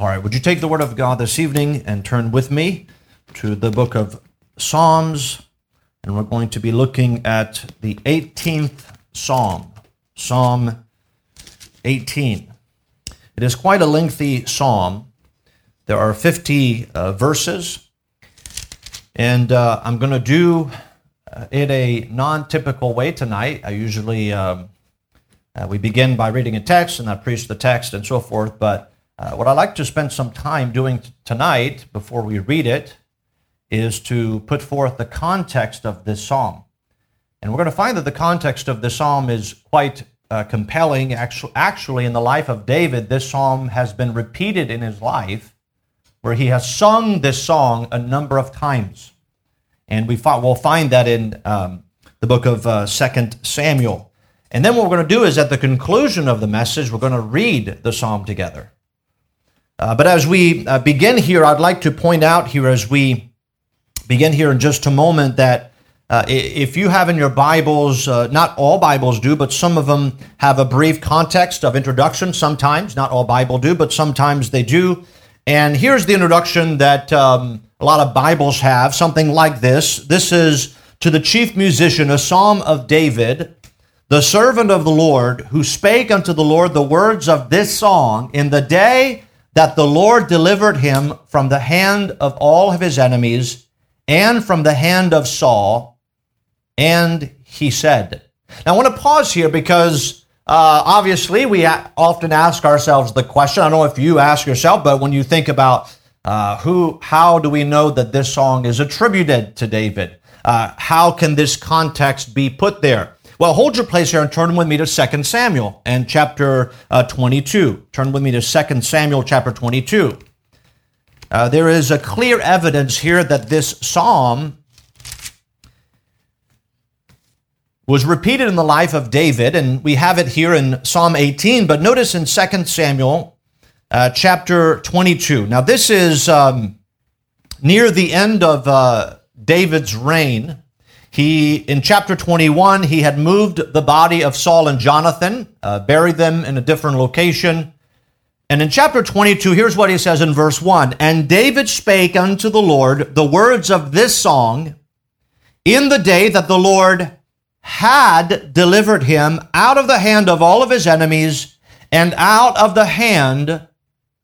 All right, would you take the word of God this evening and turn with me to the book of Psalms? And we're going to be looking at the 18th Psalm, Psalm 18. It is quite a lengthy psalm. There are 50 uh, verses, and uh, I'm going to do uh, it a non typical way tonight. I usually. Um, uh, we begin by reading a text and I preach the text and so forth, but uh, what I'd like to spend some time doing t- tonight before we read it is to put forth the context of this psalm. And we're going to find that the context of this psalm is quite uh, compelling. Actually, actually, in the life of David, this psalm has been repeated in his life, where he has sung this song a number of times. And we fi- we'll find that in um, the book of uh, 2 Samuel. And then what we're going to do is at the conclusion of the message, we're going to read the psalm together. Uh, but as we uh, begin here, I'd like to point out here as we begin here in just a moment that uh, if you have in your Bibles, uh, not all Bibles do, but some of them have a brief context of introduction sometimes. Not all Bible do, but sometimes they do. And here's the introduction that um, a lot of Bibles have, something like this. This is to the chief musician, a psalm of David, the servant of the Lord, who spake unto the Lord the words of this song in the day that the Lord delivered him from the hand of all of his enemies and from the hand of Saul. And he said, Now I want to pause here because uh, obviously we often ask ourselves the question. I don't know if you ask yourself, but when you think about uh, who, how do we know that this song is attributed to David? Uh, how can this context be put there? Well, hold your place here and turn with me to 2 Samuel and chapter uh, 22. Turn with me to 2 Samuel chapter 22. Uh, there is a clear evidence here that this psalm was repeated in the life of David, and we have it here in Psalm 18. But notice in 2 Samuel uh, chapter 22. Now, this is um, near the end of uh, David's reign. He, in chapter 21, he had moved the body of Saul and Jonathan, uh, buried them in a different location. And in chapter 22, here's what he says in verse 1 And David spake unto the Lord the words of this song in the day that the Lord had delivered him out of the hand of all of his enemies and out of the hand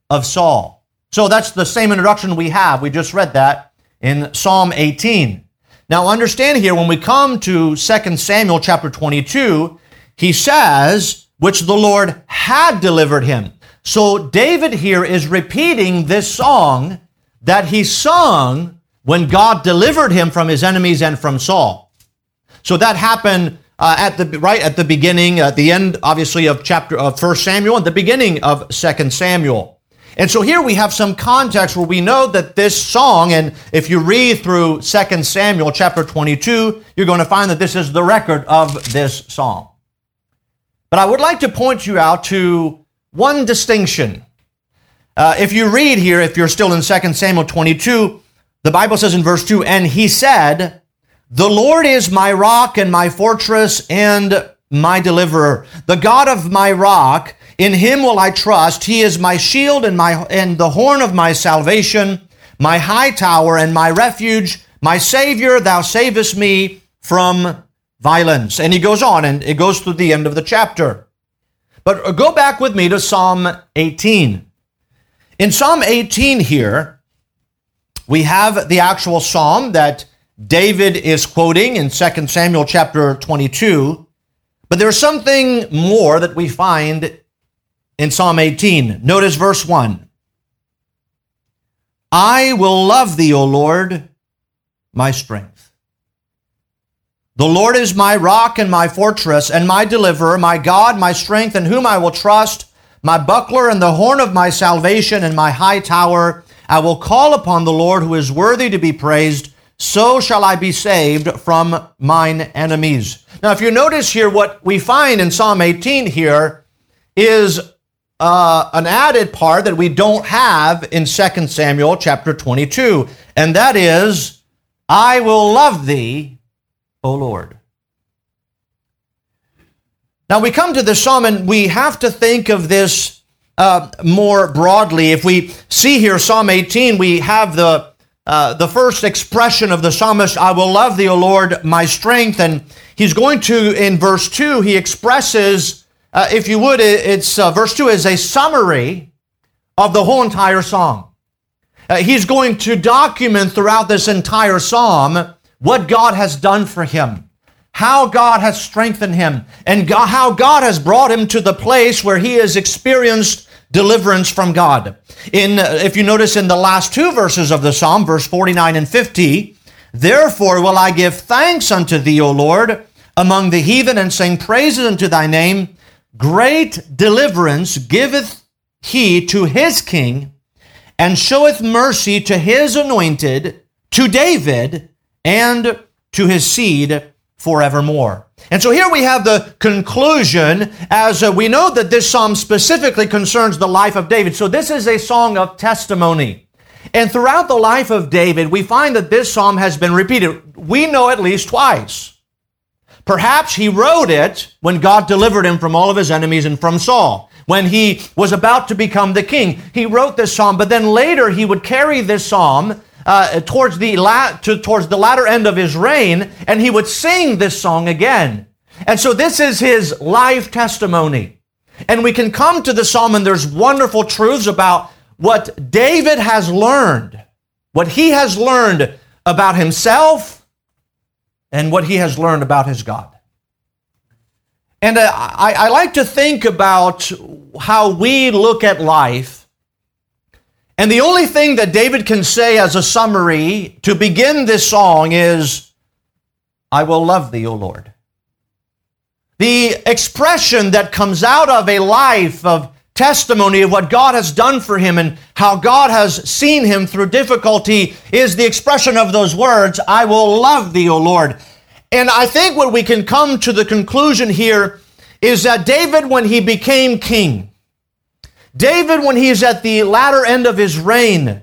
of Saul. So that's the same introduction we have. We just read that in Psalm 18. Now understand here, when we come to 2 Samuel chapter 22, he says, which the Lord had delivered him. So David here is repeating this song that he sung when God delivered him from his enemies and from Saul. So that happened uh, at the right at the beginning, at the end, obviously of chapter of First Samuel, and the beginning of Second Samuel. And so here we have some context where we know that this song, and if you read through 2 Samuel chapter 22, you're going to find that this is the record of this song. But I would like to point you out to one distinction. Uh, if you read here, if you're still in 2 Samuel 22, the Bible says in verse 2, and he said, The Lord is my rock and my fortress and my deliverer, the God of my rock in him will I trust. He is my shield and my and the horn of my salvation, my high tower and my refuge, my savior, thou savest me from violence. And he goes on and it goes through the end of the chapter. But go back with me to Psalm 18. In Psalm 18 here, we have the actual psalm that David is quoting in 2 Samuel chapter 22. But there's something more that we find in Psalm 18. Notice verse 1. I will love thee, O Lord, my strength. The Lord is my rock and my fortress and my deliverer, my God, my strength, in whom I will trust, my buckler and the horn of my salvation and my high tower. I will call upon the Lord who is worthy to be praised. So shall I be saved from mine enemies. Now, if you notice here, what we find in Psalm 18 here is uh, an added part that we don't have in 2 Samuel chapter 22, and that is, I will love thee, O Lord. Now we come to this psalm and we have to think of this uh, more broadly, if we see here Psalm 18, we have the uh, the first expression of the psalmist, I will love thee, O Lord, my strength. And he's going to, in verse 2, he expresses, uh, if you would, it's uh, verse 2 is a summary of the whole entire psalm. Uh, he's going to document throughout this entire psalm what God has done for him, how God has strengthened him, and God, how God has brought him to the place where he has experienced deliverance from God. In uh, if you notice in the last two verses of the psalm, verse 49 and 50, therefore will I give thanks unto thee, O Lord, among the heathen and sing praises unto thy name. Great deliverance giveth he to his king and showeth mercy to his anointed, to David, and to his seed forevermore. And so here we have the conclusion as uh, we know that this psalm specifically concerns the life of David. So this is a song of testimony. And throughout the life of David, we find that this psalm has been repeated. We know at least twice. Perhaps he wrote it when God delivered him from all of his enemies and from Saul. When he was about to become the king, he wrote this psalm, but then later he would carry this psalm uh, towards, the la- to, towards the latter end of his reign, and he would sing this song again. And so this is his life testimony. And we can come to the psalm, and there's wonderful truths about what David has learned, what he has learned about himself, and what he has learned about his God. And uh, I, I like to think about how we look at life and the only thing that David can say as a summary to begin this song is, I will love thee, O Lord. The expression that comes out of a life of testimony of what God has done for him and how God has seen him through difficulty is the expression of those words, I will love thee, O Lord. And I think what we can come to the conclusion here is that David, when he became king, David, when he is at the latter end of his reign,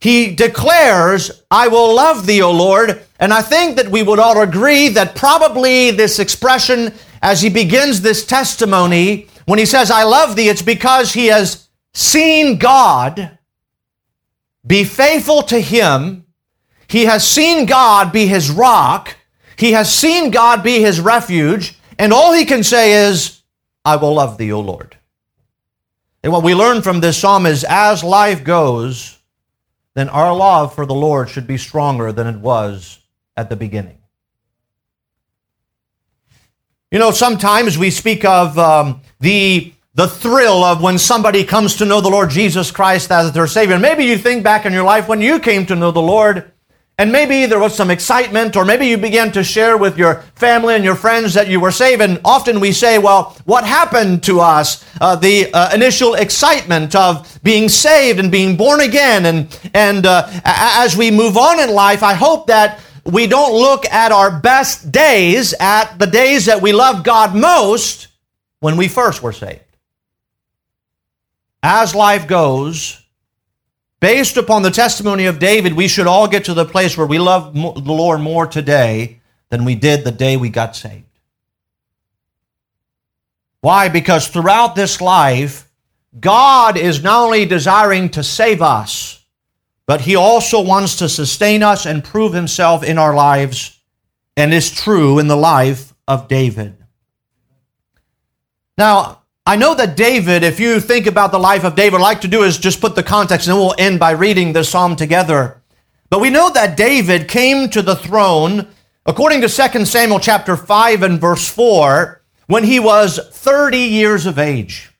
he declares, I will love thee, O Lord. And I think that we would all agree that probably this expression, as he begins this testimony, when he says, I love thee, it's because he has seen God be faithful to him. He has seen God be his rock. He has seen God be his refuge. And all he can say is, I will love thee, O Lord. And what we learn from this psalm is as life goes, then our love for the Lord should be stronger than it was at the beginning. You know, sometimes we speak of um, the, the thrill of when somebody comes to know the Lord Jesus Christ as their Savior. maybe you think back in your life when you came to know the Lord and maybe there was some excitement, or maybe you began to share with your family and your friends that you were saved. And often we say, well, what happened to us? Uh, the uh, initial excitement of being saved and being born again. And, and uh, as we move on in life, I hope that we don't look at our best days, at the days that we love God most, when we first were saved. As life goes, Based upon the testimony of David, we should all get to the place where we love the Lord more today than we did the day we got saved. Why? Because throughout this life, God is not only desiring to save us, but He also wants to sustain us and prove Himself in our lives, and is true in the life of David. Now, I know that David, if you think about the life of David, like to do is just put the context and we'll end by reading the psalm together. But we know that David came to the throne, according to 2 Samuel chapter 5 and verse 4, when he was 30 years of age.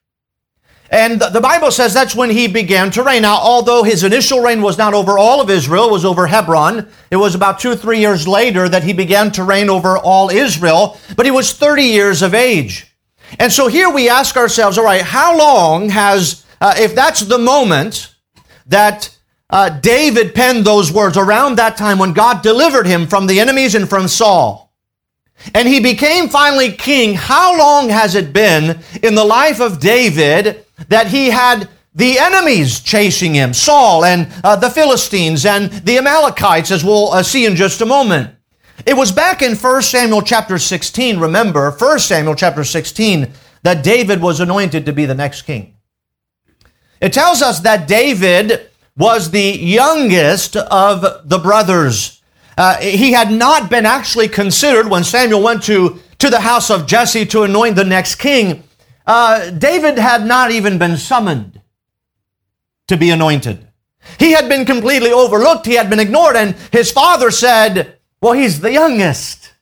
And the Bible says that's when he began to reign. Now, although his initial reign was not over all of Israel, it was over Hebron. It was about two three years later that he began to reign over all Israel, but he was 30 years of age. And so here we ask ourselves, all right, how long has, uh, if that's the moment that uh, David penned those words around that time when God delivered him from the enemies and from Saul, and he became finally king, how long has it been in the life of David that he had the enemies chasing him, Saul and uh, the Philistines and the Amalekites, as we'll uh, see in just a moment? It was back in 1 Samuel chapter 16, remember, 1 Samuel chapter 16, that David was anointed to be the next king. It tells us that David was the youngest of the brothers. Uh, he had not been actually considered when Samuel went to, to the house of Jesse to anoint the next king. Uh, David had not even been summoned to be anointed. He had been completely overlooked. He had been ignored. And his father said, Well, he's the youngest.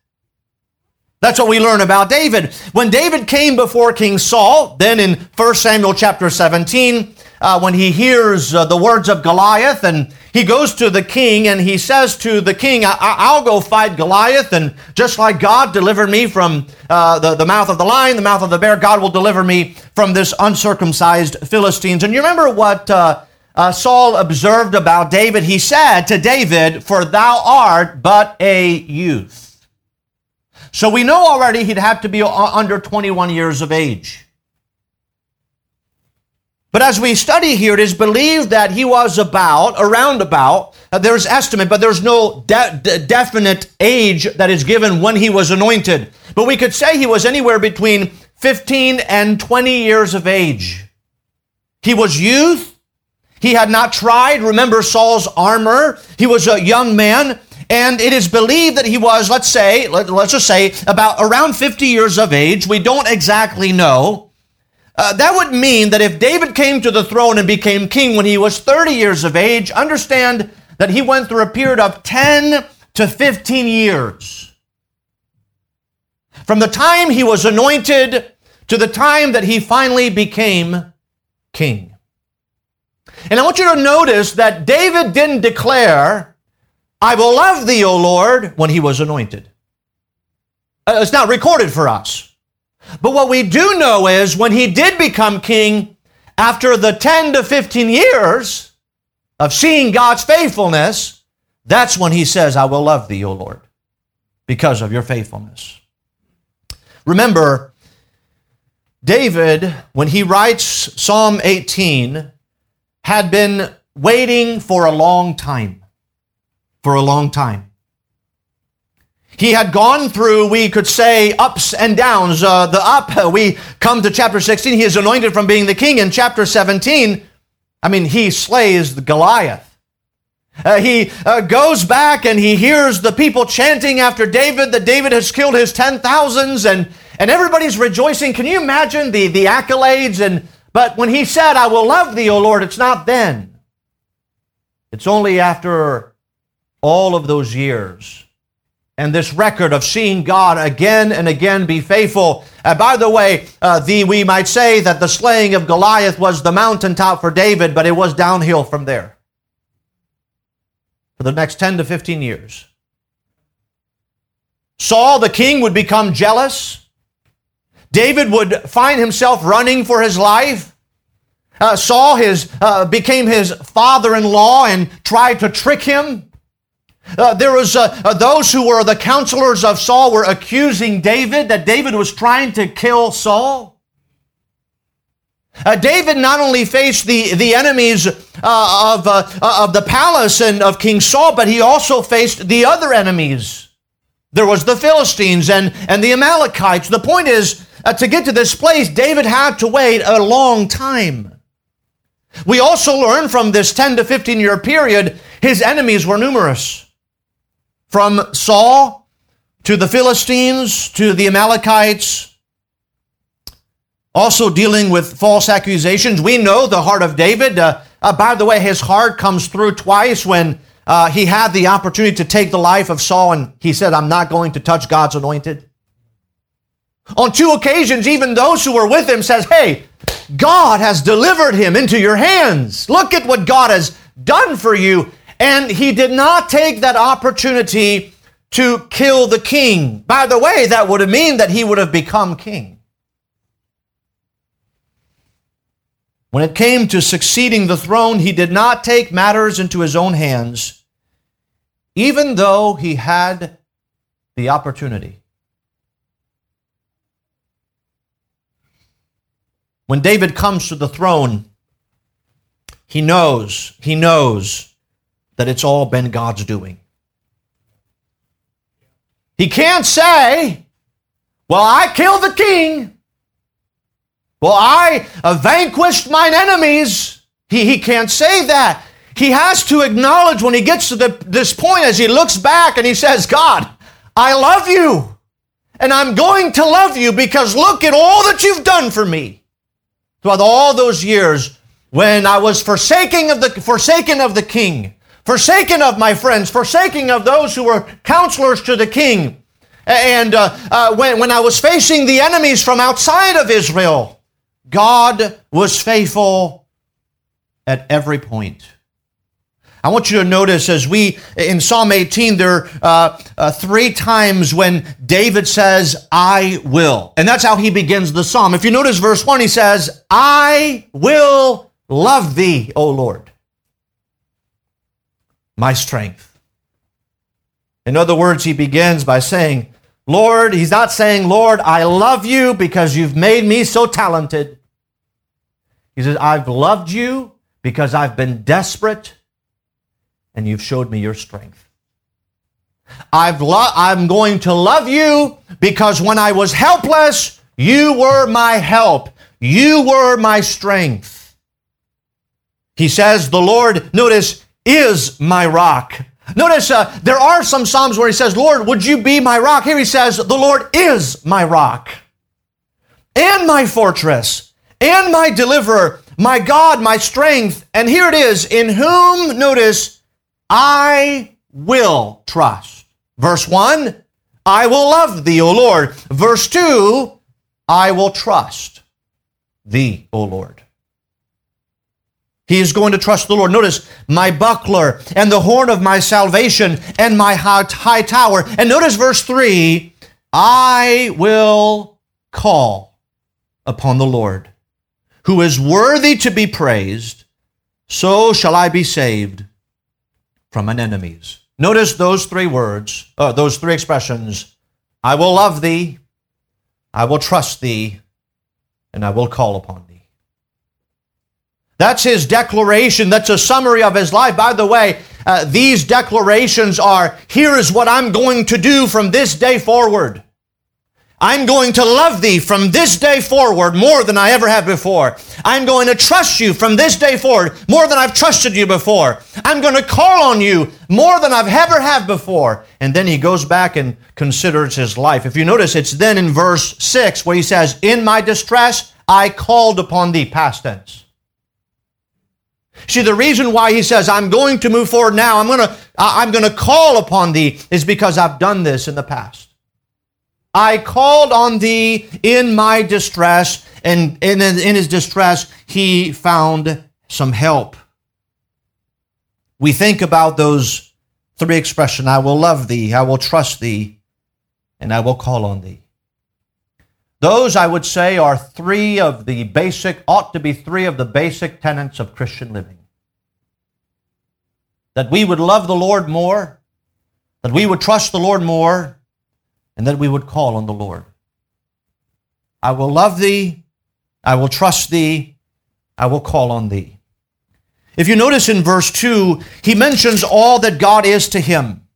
That's what we learn about David. When David came before King Saul, then in 1 Samuel chapter 17, uh, when he hears uh, the words of Goliath and he goes to the king and he says to the king, I- will go fight Goliath. And just like God delivered me from uh, the, the mouth of the lion, the mouth of the bear, God will deliver me from this uncircumcised Philistines. And you remember what uh, uh, Saul observed about David? He said to David, For thou art but a youth. So we know already he'd have to be under 21 years of age. But as we study here, it is believed that he was about, around about, uh, there's estimate, but there's no de- de- definite age that is given when he was anointed. But we could say he was anywhere between 15 and 20 years of age. He was youth. He had not tried, remember Saul's armor. He was a young man. And it is believed that he was, let's say, let, us just say, about around 50 years of age. We don't exactly know. Uh, that would mean that if David came to the throne and became king when he was 30 years of age, understand that he went through a period of 10 to 15 years. From the time he was anointed to the time that he finally became king. And I want you to notice that David didn't declare I will love thee, O Lord, when he was anointed. Uh, it's not recorded for us. But what we do know is when he did become king, after the 10 to 15 years of seeing God's faithfulness, that's when he says, I will love thee, O Lord, because of your faithfulness. Remember, David, when he writes Psalm 18, had been waiting for a long time for a long time. He had gone through, we could say, ups and downs. Uh, the up, we come to chapter 16, he is anointed from being the king. In chapter 17, I mean, he slays the Goliath. Uh, he uh, goes back and he hears the people chanting after David that David has killed his ten thousands and, and everybody's rejoicing. Can you imagine the, the accolades? And But when he said, I will love thee, O Lord, it's not then. It's only after all of those years. And this record of seeing God again and again be faithful. Uh, by the way, uh, the, we might say that the slaying of Goliath was the mountaintop for David, but it was downhill from there for the next 10 to 15 years. Saul, the king, would become jealous. David would find himself running for his life. Uh, Saul his, uh, became his father in law and tried to trick him. Uh, there was uh, uh, those who were the counselors of Saul were accusing David that David was trying to kill Saul. Uh, David not only faced the, the enemies uh, of, uh, of the palace and of King Saul, but he also faced the other enemies. There was the Philistines and, and the Amalekites. The point is, to get to this place, David had to wait a long time. We also learn from this 10 to 15 year period, his enemies were numerous. From Saul to the Philistines to the Amalekites, also dealing with false accusations. We know the heart of David. Uh, uh, by the way, his heart comes through twice when uh, he had the opportunity to take the life of Saul and he said, I'm not going to touch God's anointed. On two occasions, even those who were with him says, Hey, God has delivered him into your hands. Look at what God has done for you. And he did not take that opportunity to kill the king. By the way, that would have mean that he would have become king. When it came to succeeding the throne, he did not take matters into his own hands, even though he had the opportunity. When David comes to the throne, he knows, he knows that it's all been God's doing. He can't say, Well, I killed the king. Well, I uh, vanquished mine enemies. He, he can't say that. He has to acknowledge when he gets to the, this point as he looks back and he says, God, I love you. And I'm going to love you because look at all that you've done for me. Throughout all those years when I was forsaking of the, forsaken of the king, forsaken of my friends, forsaking of those who were counselors to the king, and uh, uh, when, when I was facing the enemies from outside of Israel, God was faithful at every point. I want you to notice as we, in Psalm 18, there are uh, uh, three times when David says, I will. And that's how he begins the psalm. If you notice verse 1, he says, I will love thee, O Lord, my strength. In other words, he begins by saying, Lord, he's not saying, Lord, I love you because you've made me so talented. He says, I've loved you because I've been desperate and you've showed me your strength. I've lo- I'm going to love you because when I was helpless, you were my help. You were my strength. He says, The Lord, notice, is my rock. Notice uh, there are some Psalms where he says, Lord, would you be my rock? Here he says, The Lord is my rock and my fortress and my deliverer, my God, my strength. And here it is, in whom, notice, I will trust. Verse 1, I will love thee, O Lord. Verse 2, I will trust thee, O Lord. He is going to trust the Lord. Notice, my buckler and the horn of my salvation and my high tower. And notice verse 3 I will call upon the Lord, who is worthy to be praised. So shall I be saved from my enemies. Notice those three words, uh, those three expressions I will love thee, I will trust thee, and I will call upon thee. That's his declaration. That's a summary of his life. By the way, uh, these declarations are here is what I'm going to do from this day forward. I'm going to love thee from this day forward more than I ever have before. I'm going to trust you from this day forward more than I've trusted you before. I'm going to call on you more than I've ever have before. And then he goes back and considers his life. If you notice, it's then in verse 6 where he says, In my distress, I called upon thee, past tense. See, the reason why he says, I'm going to move forward now, I'm going to, I'm going to call upon thee, is because I've done this in the past. I called on thee in my distress, and in, in his distress, he found some help. We think about those three expressions I will love thee, I will trust thee, and I will call on thee. Those, I would say, are three of the basic, ought to be three of the basic tenets of Christian living. That we would love the Lord more, that we would trust the Lord more, and that we would call on the Lord. I will love thee, I will trust thee, I will call on thee. If you notice in verse 2, he mentions all that God is to him.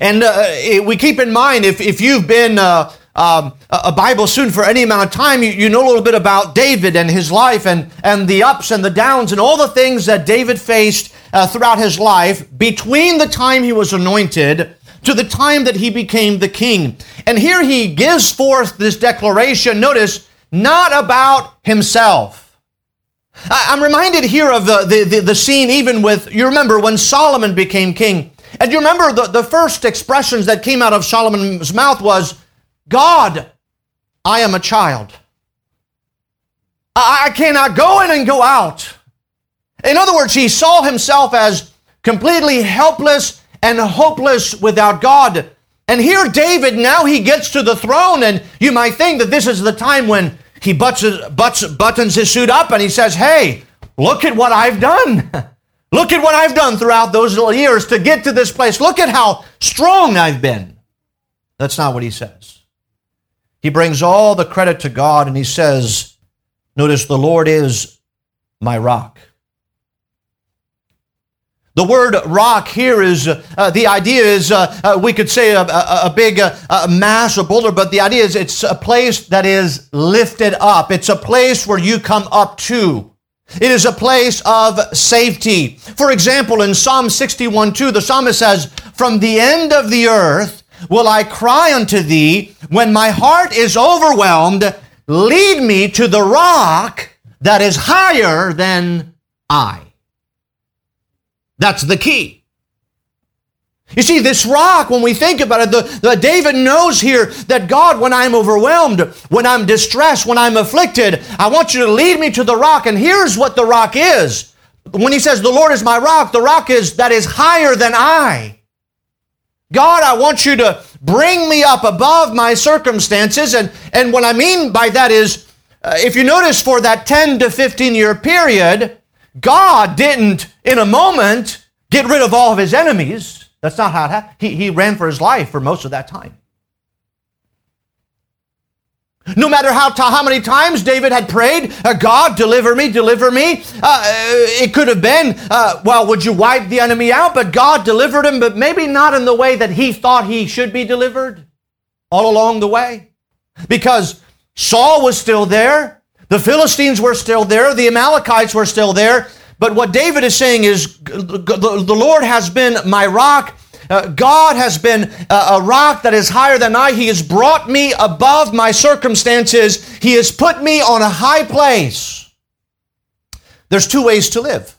And uh, we keep in mind, if, if you've been uh, um, a Bible soon for any amount of time, you, you know a little bit about David and his life and, and the ups and the downs and all the things that David faced uh, throughout his life between the time he was anointed to the time that he became the king. And here he gives forth this declaration, notice, not about himself. I'm reminded here of the, the, the, the, scene even with, you remember when Solomon became king. And you remember the, the first expressions that came out of Solomon's mouth was, God, I am a child. I, cannot go in and go out. In other words, he saw himself as completely helpless and hopeless without God. And here, David, now he gets to the throne, and you might think that this is the time when he buttons, buttons his suit up and he says, Hey, look at what I've done. look at what I've done throughout those years to get to this place. Look at how strong I've been. That's not what he says. He brings all the credit to God and he says, Notice the Lord is my rock. The word rock here is, uh, the idea is, uh, uh, we could say a, a, a big uh, mass, or boulder, but the idea is it's a place that is lifted up. It's a place where you come up to. It is a place of safety. For example, in Psalm 61 2, the psalmist says, From the end of the earth will I cry unto thee when my heart is overwhelmed. Lead me to the rock that is higher than I. That's the key. You see, this rock, when we think about it, the, the, David knows here that God, when I'm overwhelmed, when I'm distressed, when I'm afflicted, I want you to lead me to the rock. And here's what the rock is. When he says, The Lord is my rock, the rock is that is higher than I. God, I want you to bring me up above my circumstances. And, and what I mean by that is, uh, if you notice for that 10 to 15 year period, God didn't, in a moment, get rid of all of his enemies. That's not how it happened. He, he ran for his life for most of that time. No matter how, how many times David had prayed, uh, God, deliver me, deliver me. Uh, it could have been, uh, well, would you wipe the enemy out? But God delivered him, but maybe not in the way that he thought he should be delivered all along the way. Because Saul was still there, the Philistines were still there, the Amalekites were still there, but what David is saying is the Lord has been my rock. Uh, God has been a, a rock that is higher than I. He has brought me above my circumstances. He has put me on a high place. There's two ways to live.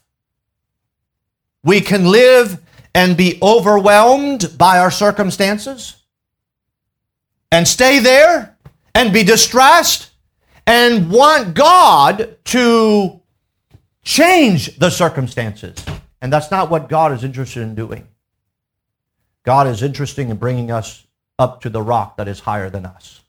We can live and be overwhelmed by our circumstances and stay there and be distressed and want God to change the circumstances. And that's not what God is interested in doing. God is interested in bringing us up to the rock that is higher than us.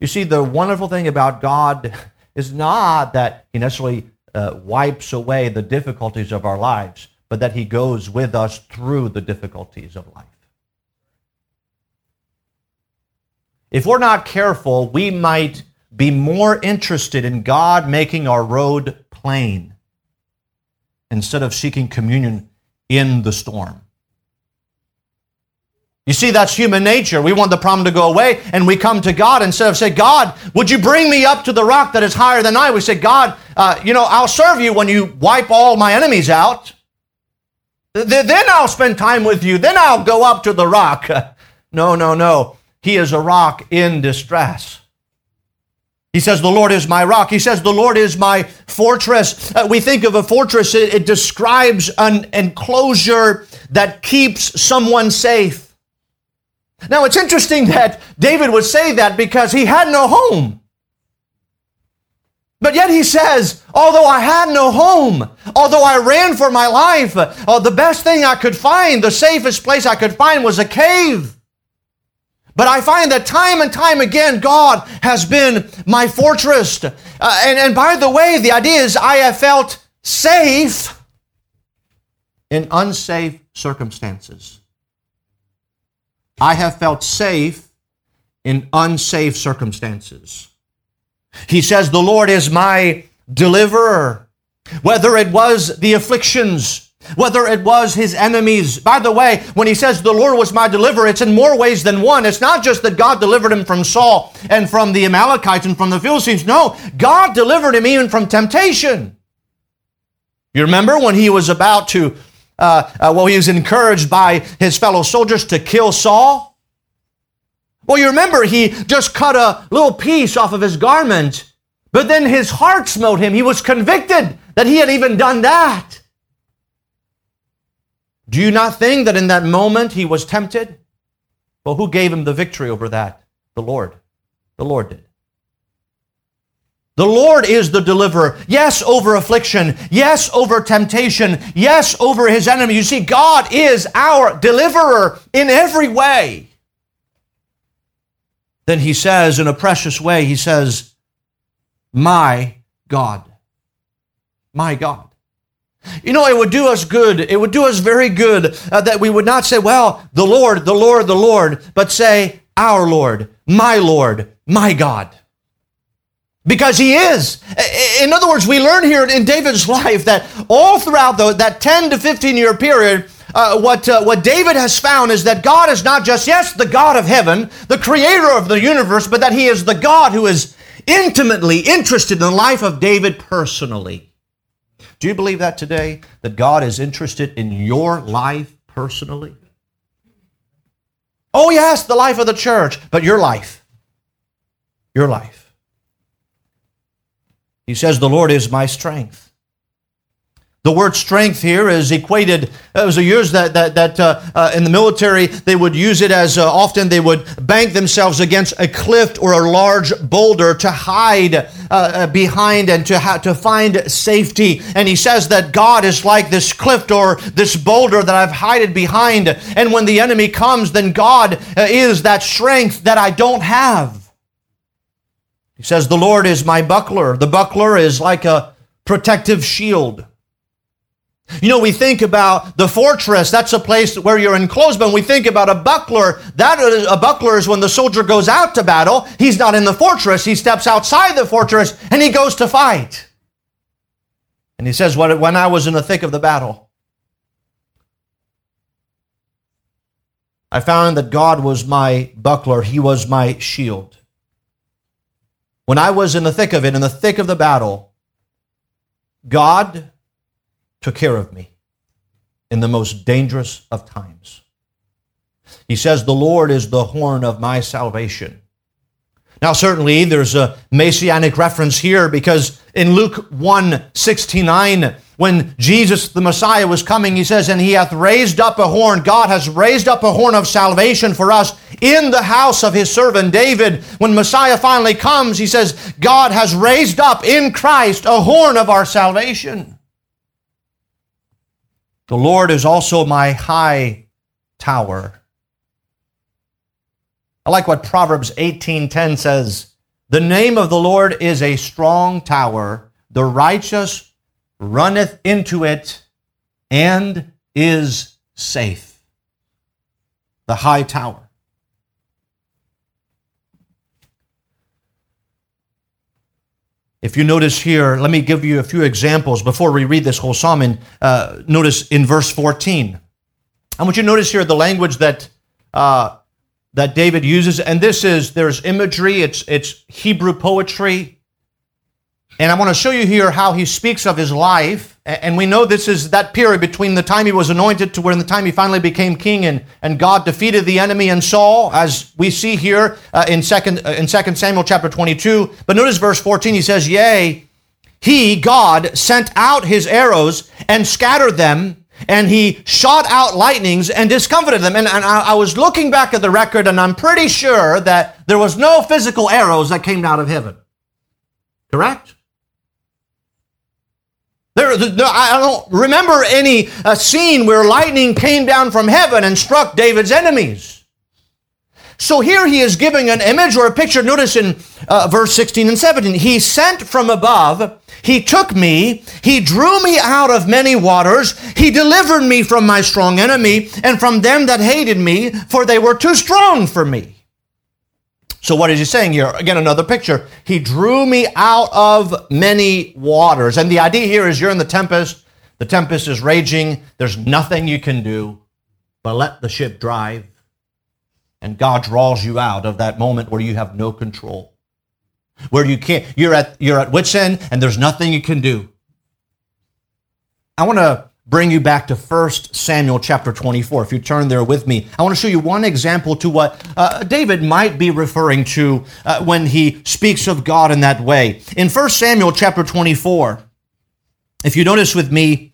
You see, the wonderful thing about God is not that He necessarily uh, wipes away the difficulties of our lives, but that He goes with us through the difficulties of life. If we're not careful, we might be more interested in God making our road plain instead of seeking communion in the storm. You see, that's human nature. We want the problem to go away, and we come to God instead of say, God, would you bring me up to the rock that is higher than I? We say, God, uh, you know, I'll serve you when you wipe all my enemies out. Then I'll spend time with you. Then I'll go up to the rock. no, no, no. He is a rock in distress. He says, The Lord is my rock. He says, The Lord is my fortress. Uh, we think of a fortress, it, it describes an enclosure that keeps someone safe. Now, it's interesting that David would say that because he had no home. But yet he says, although I had no home, although I ran for my life, uh, the best thing I could find, the safest place I could find was a cave. But I find that time and time again, God has been my fortress. Uh, and, and by the way, the idea is I have felt safe in unsafe circumstances. I have felt safe in unsafe circumstances. He says, The Lord is my deliverer. Whether it was the afflictions, whether it was his enemies. By the way, when he says the Lord was my deliverer, it's in more ways than one. It's not just that God delivered him from Saul and from the Amalekites and from the Philistines. No, God delivered him even from temptation. You remember when he was about to, uh, uh, well, he was encouraged by his fellow soldiers to kill Saul? Well, you remember he just cut a little piece off of his garment, but then his heart smote him. He was convicted that he had even done that. Do you not think that in that moment he was tempted? Well, who gave him the victory over that? The Lord. The Lord did. The Lord is the deliverer. Yes, over affliction. Yes, over temptation. Yes, over his enemy. You see, God is our deliverer in every way. Then he says, in a precious way, he says, My God. My God. You know, it would do us good. It would do us very good uh, that we would not say, well, the Lord, the Lord, the Lord, but say, our Lord, my Lord, my God. Because he is. In other words, we learn here in David's life that all throughout the, that 10 to 15 year period, uh, what, uh, what David has found is that God is not just, yes, the God of heaven, the creator of the universe, but that he is the God who is intimately interested in the life of David personally. Do you believe that today? That God is interested in your life personally? Oh, yes, the life of the church, but your life. Your life. He says, The Lord is my strength. The word strength here is equated, it was a years that, that, that uh, uh, in the military, they would use it as uh, often they would bank themselves against a cliff or a large boulder to hide uh, uh, behind and to, ha- to find safety. And he says that God is like this cliff or this boulder that I've hided behind. And when the enemy comes, then God uh, is that strength that I don't have. He says, The Lord is my buckler. The buckler is like a protective shield. You know, we think about the fortress, that's a place where you're enclosed, but when we think about a buckler, that is, a buckler is when the soldier goes out to battle. He's not in the fortress, he steps outside the fortress and he goes to fight. And he says, When I was in the thick of the battle, I found that God was my buckler, he was my shield. When I was in the thick of it, in the thick of the battle, God took care of me in the most dangerous of times. He says, The Lord is the horn of my salvation. Now, certainly, there's a messianic reference here because in Luke 1 69, when Jesus the Messiah was coming, he says, And he hath raised up a horn. God has raised up a horn of salvation for us in the house of his servant David. When Messiah finally comes, he says, God has raised up in Christ a horn of our salvation. The Lord is also my high tower. I like what Proverbs 18:10 says, "The name of the Lord is a strong tower; the righteous runneth into it and is safe." The high tower. If you notice here, let me give you a few examples before we read this whole psalm. And uh, notice in verse 14. I want you to notice here the language that uh, that David uses, and this is there's imagery. It's it's Hebrew poetry. And I want to show you here how he speaks of his life. And we know this is that period between the time he was anointed to when the time he finally became king and, and God defeated the enemy and Saul, as we see here uh, in, second, uh, in 2 Samuel chapter 22. But notice verse 14, he says, Yea, he, God, sent out his arrows and scattered them, and he shot out lightnings and discomfited them. And, and I, I was looking back at the record, and I'm pretty sure that there was no physical arrows that came out of heaven. Correct? There, I don't remember any uh, scene where lightning came down from heaven and struck David's enemies. So here he is giving an image or a picture. Notice in uh, verse 16 and 17, he sent from above, he took me, he drew me out of many waters, he delivered me from my strong enemy and from them that hated me, for they were too strong for me. So, what is he saying here? Again, another picture. He drew me out of many waters. And the idea here is you're in the tempest, the tempest is raging, there's nothing you can do but let the ship drive. And God draws you out of that moment where you have no control. Where you can't, you're at, you're at wit's end and there's nothing you can do. I want to bring you back to 1 Samuel chapter 24. If you turn there with me, I want to show you one example to what uh, David might be referring to uh, when he speaks of God in that way. In 1 Samuel chapter 24, if you notice with me,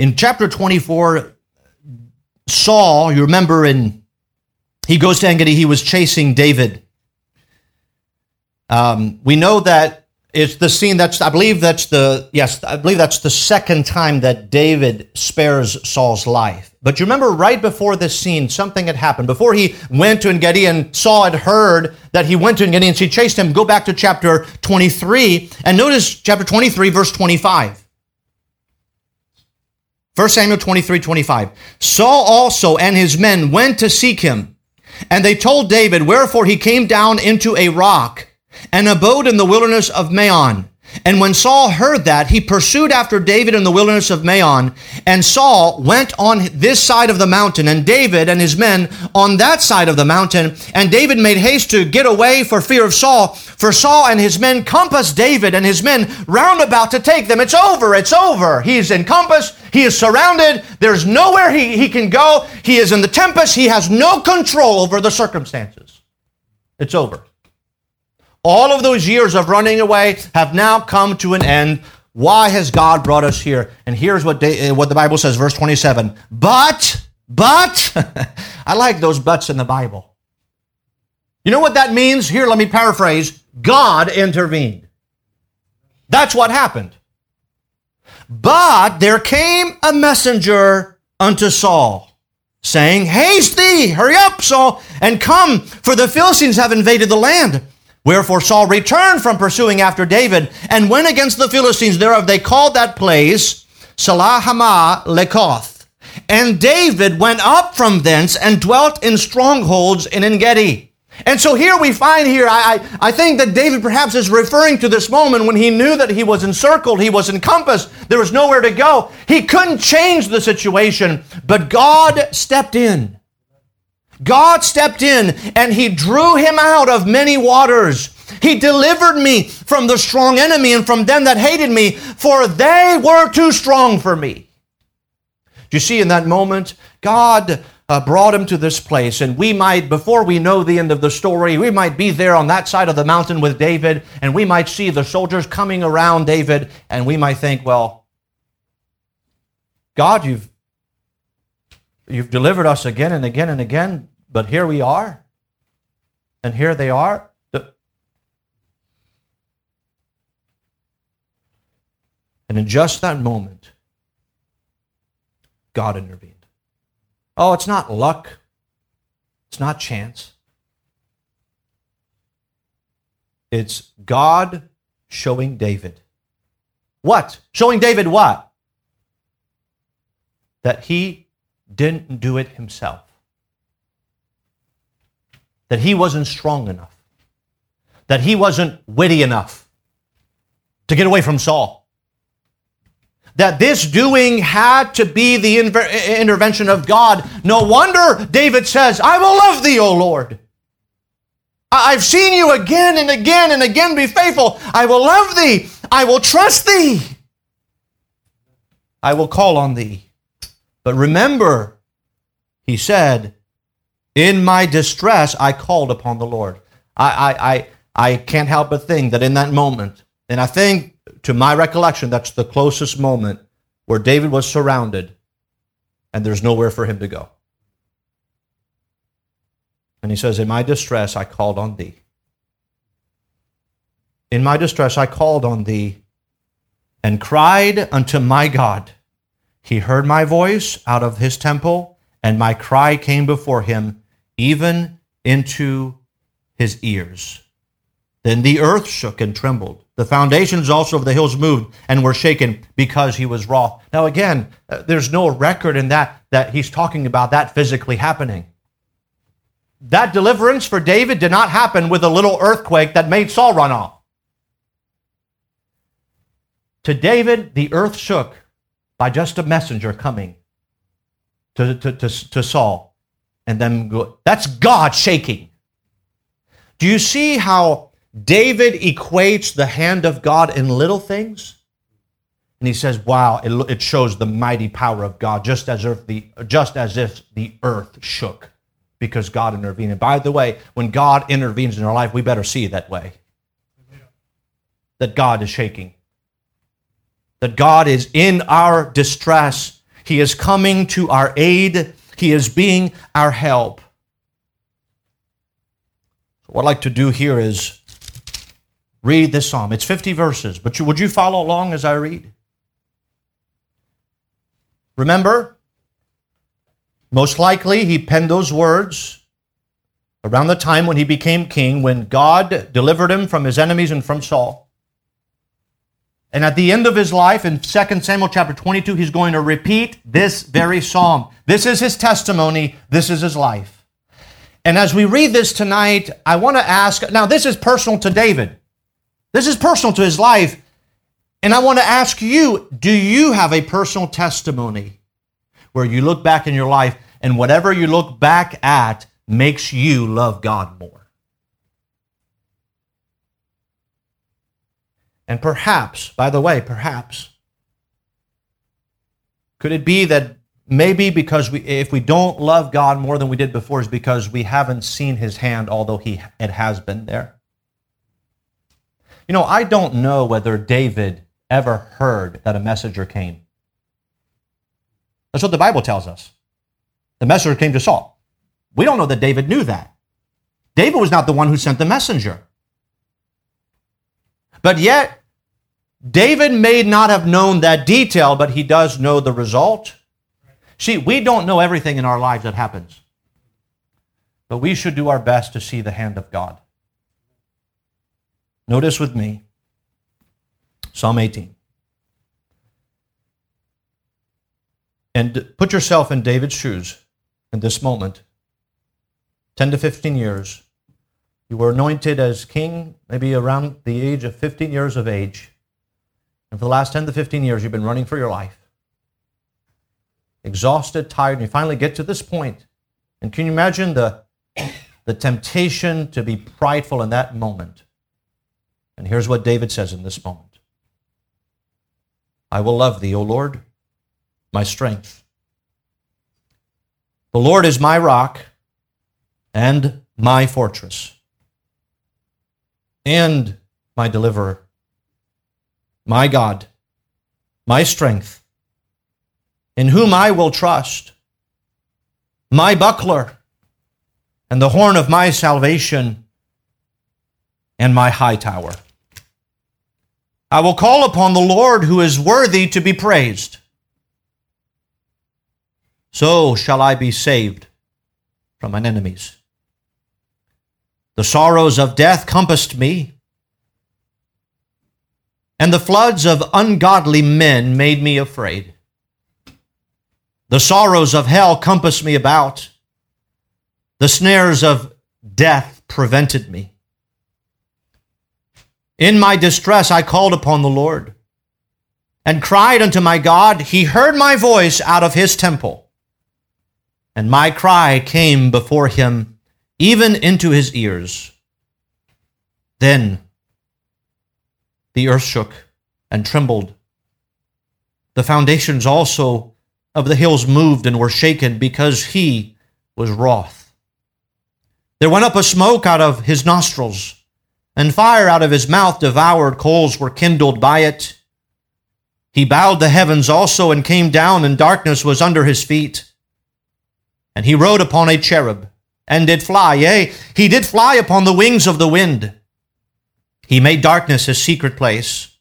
In chapter 24, Saul, you remember, in he goes to Engedi, he was chasing David. Um, we know that it's the scene that's, I believe that's the, yes, I believe that's the second time that David spares Saul's life. But you remember right before this scene, something had happened. Before he went to Engedi and Saul had heard that he went to Engedi and she chased him, go back to chapter 23 and notice chapter 23, verse 25. 1 Samuel 23 25. Saul also and his men went to seek him, and they told David, Wherefore he came down into a rock and abode in the wilderness of Maon. And when Saul heard that, he pursued after David in the wilderness of Maon. And Saul went on this side of the mountain, and David and his men on that side of the mountain. And David made haste to get away for fear of Saul. For Saul and his men compassed David and his men round about to take them. It's over. It's over. He is encompassed. He is surrounded. There's nowhere he, he can go. He is in the tempest. He has no control over the circumstances. It's over. All of those years of running away have now come to an end. Why has God brought us here? And here's what, they, eh, what the Bible says, verse 27. But, but, I like those buts in the Bible. You know what that means? Here, let me paraphrase God intervened. That's what happened. But there came a messenger unto Saul, saying, Haste thee, hurry up, Saul, and come, for the Philistines have invaded the land. Wherefore Saul returned from pursuing after David and went against the Philistines thereof. They called that place Sela-hammahlekoth. And David went up from thence and dwelt in strongholds in Engedi. And so here we find here, I, I, I, think that David perhaps is referring to this moment when he knew that he was encircled, he was encompassed, there was nowhere to go. He couldn't change the situation, but God stepped in. God stepped in and he drew him out of many waters. He delivered me from the strong enemy and from them that hated me, for they were too strong for me. You see in that moment, God uh, brought him to this place, and we might, before we know the end of the story, we might be there on that side of the mountain with David, and we might see the soldiers coming around David, and we might think, well, God, you've you've delivered us again and again and again, but here we are, and here they are. And in just that moment, God intervened. Oh, it's not luck. It's not chance. It's God showing David. What? Showing David what? That he didn't do it himself that he wasn't strong enough, that he wasn't witty enough to get away from Saul. That this doing had to be the inver- intervention of God. No wonder David says, I will love thee, O Lord. I've seen you again and again and again be faithful. I will love thee. I will trust thee. I will call on thee. But remember, he said, in my distress, I called upon the Lord. I, I, I, I can't help but think that in that moment, and I think to my recollection, that's the closest moment where David was surrounded and there's nowhere for him to go. And he says, In my distress, I called on thee. In my distress, I called on thee and cried unto my God. He heard my voice out of his temple, and my cry came before him even into his ears. Then the earth shook and trembled. The foundations also of the hills moved and were shaken because he was wroth. Now, again, uh, there's no record in that that he's talking about that physically happening. That deliverance for David did not happen with a little earthquake that made Saul run off. To David, the earth shook by just a messenger coming to, to, to, to Saul and then go. That's God shaking. Do you see how David equates the hand of God in little things? And he says, "Wow, it, it shows the mighty power of God, just as if the just as if the earth shook, because God intervened." And by the way, when God intervenes in our life, we better see it that way. That God is shaking. That God is in our distress. He is coming to our aid he is being our help. What I'd like to do here is read this psalm. It's 50 verses, but you, would you follow along as I read? Remember, most likely he penned those words around the time when he became king, when God delivered him from his enemies and from Saul. And at the end of his life, in 2 Samuel chapter 22, he's going to repeat this very psalm. This is his testimony. This is his life. And as we read this tonight, I want to ask now, this is personal to David. This is personal to his life. And I want to ask you do you have a personal testimony where you look back in your life and whatever you look back at makes you love God more? And perhaps, by the way, perhaps, could it be that maybe because we, if we don't love God more than we did before, is because we haven't seen His hand, although He it has been there. You know, I don't know whether David ever heard that a messenger came. That's what the Bible tells us. The messenger came to Saul. We don't know that David knew that. David was not the one who sent the messenger. But yet, David may not have known that detail, but he does know the result. See, we don't know everything in our lives that happens, but we should do our best to see the hand of God. Notice with me Psalm 18. And put yourself in David's shoes in this moment. 10 to 15 years. You were anointed as king, maybe around the age of 15 years of age. And for the last 10 to 15 years, you've been running for your life. Exhausted, tired, and you finally get to this point. And can you imagine the, the temptation to be prideful in that moment? And here's what David says in this moment I will love thee, O Lord, my strength. The Lord is my rock and my fortress and my deliverer my God, my strength, in whom I will trust, my buckler, and the horn of my salvation, and my high tower. I will call upon the Lord who is worthy to be praised. So shall I be saved from mine enemies. The sorrows of death compassed me and the floods of ungodly men made me afraid. The sorrows of hell compassed me about. The snares of death prevented me. In my distress, I called upon the Lord and cried unto my God. He heard my voice out of his temple, and my cry came before him, even into his ears. Then the earth shook and trembled. The foundations also of the hills moved and were shaken because he was wroth. There went up a smoke out of his nostrils, and fire out of his mouth devoured, coals were kindled by it. He bowed the heavens also and came down, and darkness was under his feet. And he rode upon a cherub, and did fly, yea, he did fly upon the wings of the wind. He made darkness his secret place.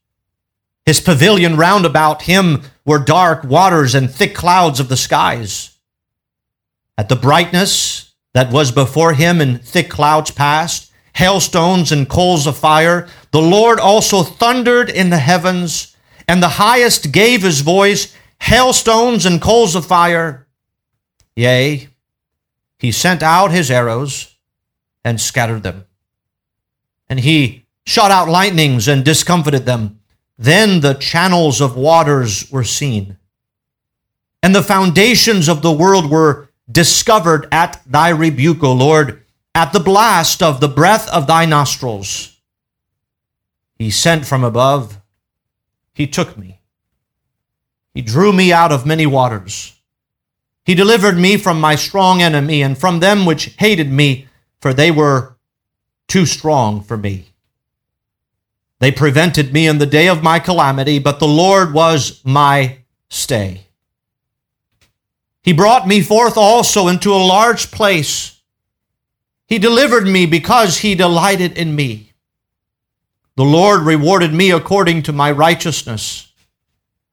His pavilion round about him were dark waters and thick clouds of the skies. At the brightness that was before him in thick clouds past, hailstones and coals of fire, the Lord also thundered in the heavens, and the highest gave his voice, hailstones and coals of fire. Yea, he sent out his arrows and scattered them. And he shot out lightnings and discomfited them. Then the channels of waters were seen, and the foundations of the world were discovered at thy rebuke, O Lord, at the blast of the breath of thy nostrils. He sent from above, he took me. He drew me out of many waters. He delivered me from my strong enemy and from them which hated me, for they were too strong for me. They prevented me in the day of my calamity, but the Lord was my stay. He brought me forth also into a large place. He delivered me because he delighted in me. The Lord rewarded me according to my righteousness.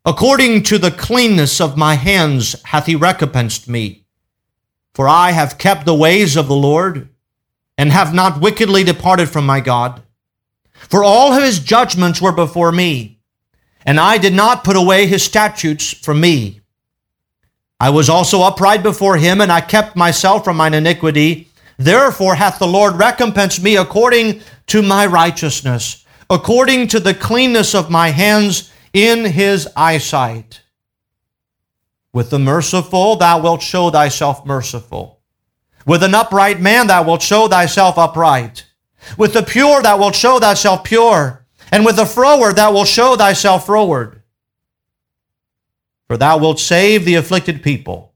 According to the cleanness of my hands hath he recompensed me. For I have kept the ways of the Lord, and have not wickedly departed from my God. For all of his judgments were before me, and I did not put away his statutes from me. I was also upright before him, and I kept myself from mine iniquity. Therefore hath the Lord recompensed me according to my righteousness, according to the cleanness of my hands in his eyesight. With the merciful thou wilt show thyself merciful. With an upright man thou wilt show thyself upright. With the pure thou wilt show thyself pure. And with the froward thou wilt show thyself froward. For thou wilt save the afflicted people,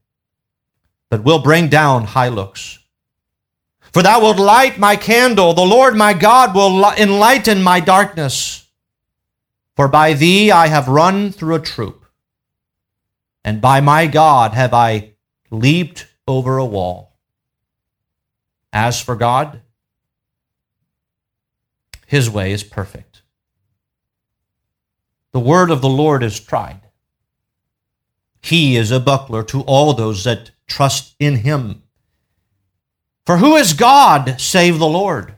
but will bring down high looks. For thou wilt light my candle, the Lord my God will enlighten my darkness. For by thee I have run through a troop, and by my God have I leaped over a wall. As for God, his way is perfect. The word of the Lord is tried. He is a buckler to all those that trust in him. For who is God save the Lord?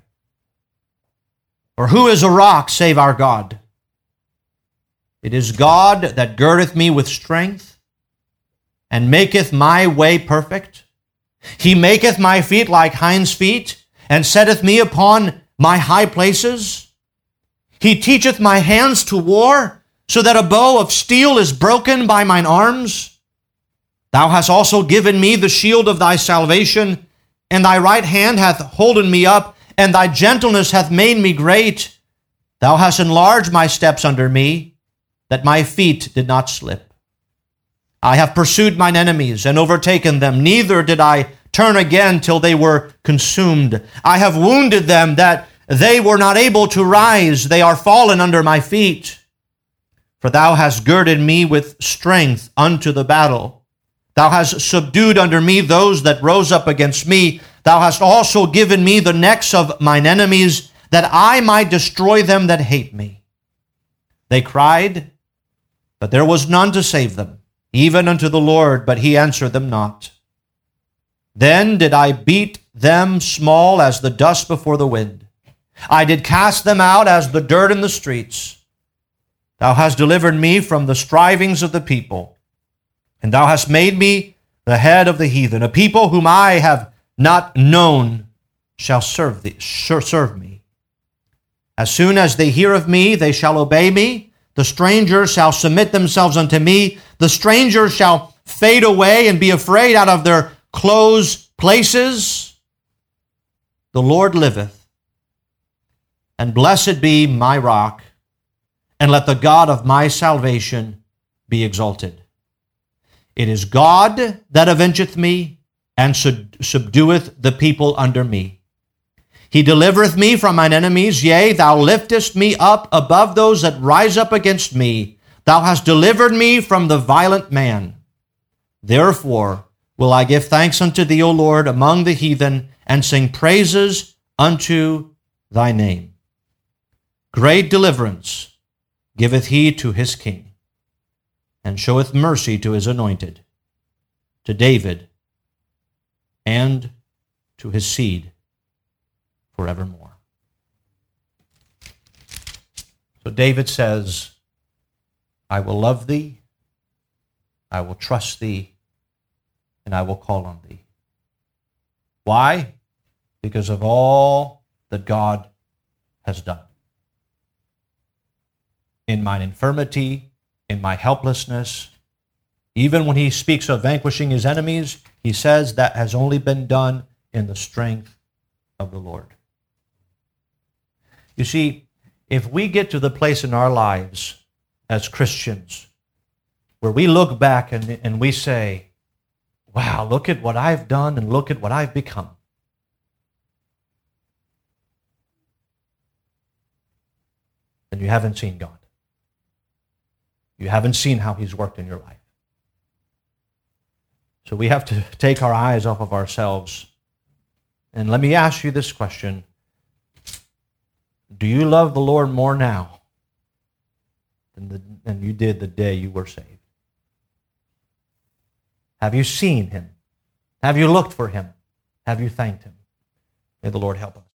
Or who is a rock save our God? It is God that girdeth me with strength and maketh my way perfect. He maketh my feet like hinds' feet and setteth me upon my high places. He teacheth my hands to war so that a bow of steel is broken by mine arms. Thou hast also given me the shield of thy salvation, and thy right hand hath holden me up, and thy gentleness hath made me great. Thou hast enlarged my steps under me, that my feet did not slip. I have pursued mine enemies and overtaken them, neither did I turn again till they were consumed. I have wounded them that they were not able to rise, they are fallen under my feet. For thou hast girded me with strength unto the battle. Thou hast subdued under me those that rose up against me. Thou hast also given me the necks of mine enemies, that I might destroy them that hate me. They cried, but there was none to save them, even unto the Lord, but he answered them not. Then did I beat them small as the dust before the wind. I did cast them out as the dirt in the streets. Thou hast delivered me from the strivings of the people, and thou hast made me the head of the heathen. A people whom I have not known shall serve thee, serve me. As soon as they hear of me, they shall obey me. The strangers shall submit themselves unto me. The strangers shall fade away and be afraid out of their closed places. The Lord liveth, and blessed be my rock and let the God of my salvation be exalted. It is God that avengeth me and subdueth the people under me. He delivereth me from mine enemies, yea, thou liftest me up above those that rise up against me. Thou hast delivered me from the violent man. Therefore will I give thanks unto thee, O Lord, among the heathen, and sing praises unto thy name. Great deliverance giveth he to his king, and showeth mercy to his anointed, to David, and to his seed forevermore. So David says, I will love thee, I will trust thee, and I will call on thee. Why? Because of all that God has done in mine infirmity, in my helplessness. Even when he speaks of vanquishing his enemies, he says that has only been done in the strength of the Lord. You see, if we get to the place in our lives as Christians where we look back and, and we say, wow, look at what I've done and look at what I've become. Then you haven't seen God. You haven't seen how He's worked in your life. So we have to take our eyes off of ourselves. And let me ask you this question Do you love the Lord more now than, the, than you did the day you were saved? Have you seen Him? Have you looked for Him? Have you thanked Him? May the Lord help us.